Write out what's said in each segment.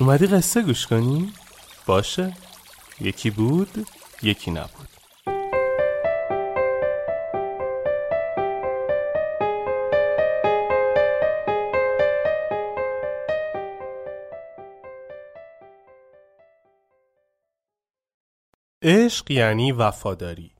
اومدی قصه گوش کنی؟ باشه. یکی بود یکی نبود. عشق یعنی وفاداری.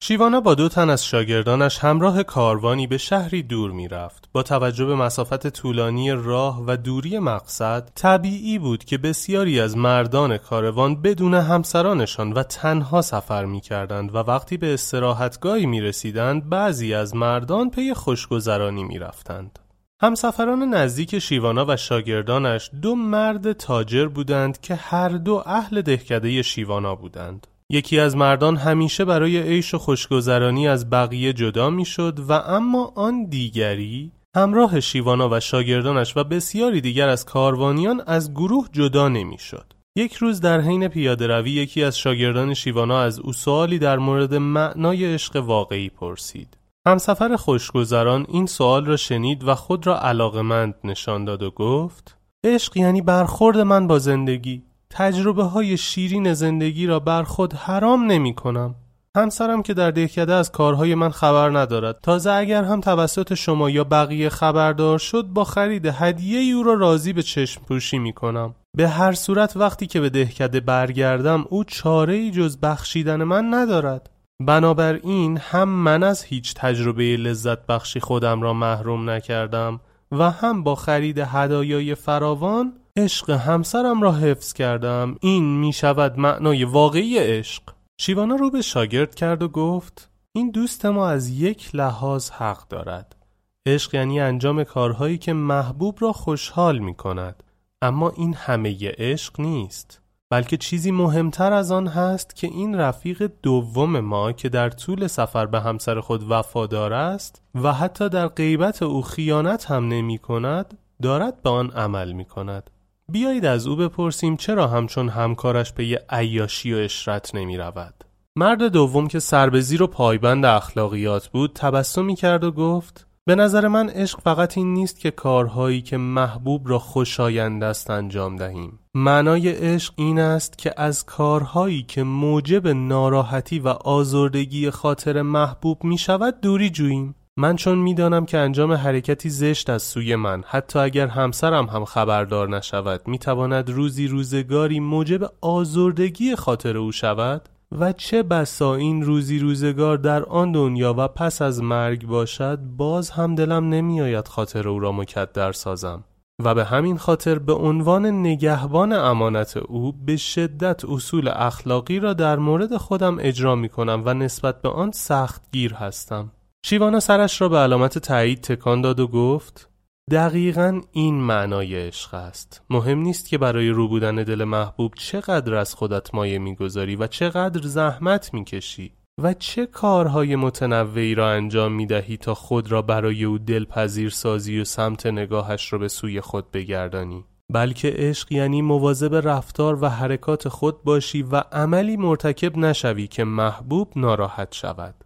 شیوانا با دو تن از شاگردانش همراه کاروانی به شهری دور می رفت. با توجه به مسافت طولانی راه و دوری مقصد طبیعی بود که بسیاری از مردان کاروان بدون همسرانشان و تنها سفر می کردند و وقتی به استراحتگاهی می رسیدند بعضی از مردان پی خوشگذرانی می رفتند. همسفران نزدیک شیوانا و شاگردانش دو مرد تاجر بودند که هر دو اهل دهکده شیوانا بودند. یکی از مردان همیشه برای عیش و خوشگذرانی از بقیه جدا می‌شد و اما آن دیگری همراه شیوانا و شاگردانش و بسیاری دیگر از کاروانیان از گروه جدا نمی‌شد. یک روز در حین پیاده روی یکی از شاگردان شیوانا از او سوالی در مورد معنای عشق واقعی پرسید. همسفر خوشگذران این سوال را شنید و خود را علاقمند نشان داد و گفت عشق یعنی برخورد من با زندگی تجربه های شیرین زندگی را بر خود حرام نمی کنم. همسرم که در دهکده از کارهای من خبر ندارد. تازه اگر هم توسط شما یا بقیه خبردار شد با خرید هدیه او را راضی به چشم پوشی می کنم. به هر صورت وقتی که به دهکده برگردم او چاره ای جز بخشیدن من ندارد. بنابراین هم من از هیچ تجربه لذت بخشی خودم را محروم نکردم و هم با خرید هدایای فراوان عشق همسرم را حفظ کردم. این می شود معنای واقعی عشق. شیوانا رو به شاگرد کرد و گفت این دوست ما از یک لحاظ حق دارد. عشق یعنی انجام کارهایی که محبوب را خوشحال می کند اما این همه عشق نیست. بلکه چیزی مهمتر از آن هست که این رفیق دوم ما که در طول سفر به همسر خود وفادار است و حتی در غیبت او خیانت هم نمی کند دارد به آن عمل می کند بیایید از او بپرسیم چرا همچون همکارش به یه عیاشی و اشرت نمی رود. مرد دوم که سربزیر و پایبند اخلاقیات بود تبسمی کرد و گفت به نظر من عشق فقط این نیست که کارهایی که محبوب را خوشایند است انجام دهیم معنای عشق این است که از کارهایی که موجب ناراحتی و آزردگی خاطر محبوب می شود دوری جوییم من چون می‌دانم که انجام حرکتی زشت از سوی من حتی اگر همسرم هم خبردار نشود می‌تواند روزی روزگاری موجب آزردگی خاطر او شود؟ و چه بسا این روزی روزگار در آن دنیا و پس از مرگ باشد باز هم دلم نمیآید خاطر او را مکدر سازم. و به همین خاطر به عنوان نگهبان امانت او به شدت اصول اخلاقی را در مورد خودم اجرا می کنم و نسبت به آن سخت گیر هستم. شیوانا سرش را به علامت تایید تکان داد و گفت دقیقا این معنای عشق است. مهم نیست که برای رو بودن دل محبوب چقدر از خودت مایه می‌گذاری و چقدر زحمت می‌کشی و چه کارهای متنوعی را انجام می‌دهی تا خود را برای او دلپذیر سازی و سمت نگاهش را به سوی خود بگردانی. بلکه عشق یعنی مواظب رفتار و حرکات خود باشی و عملی مرتکب نشوی که محبوب ناراحت شود.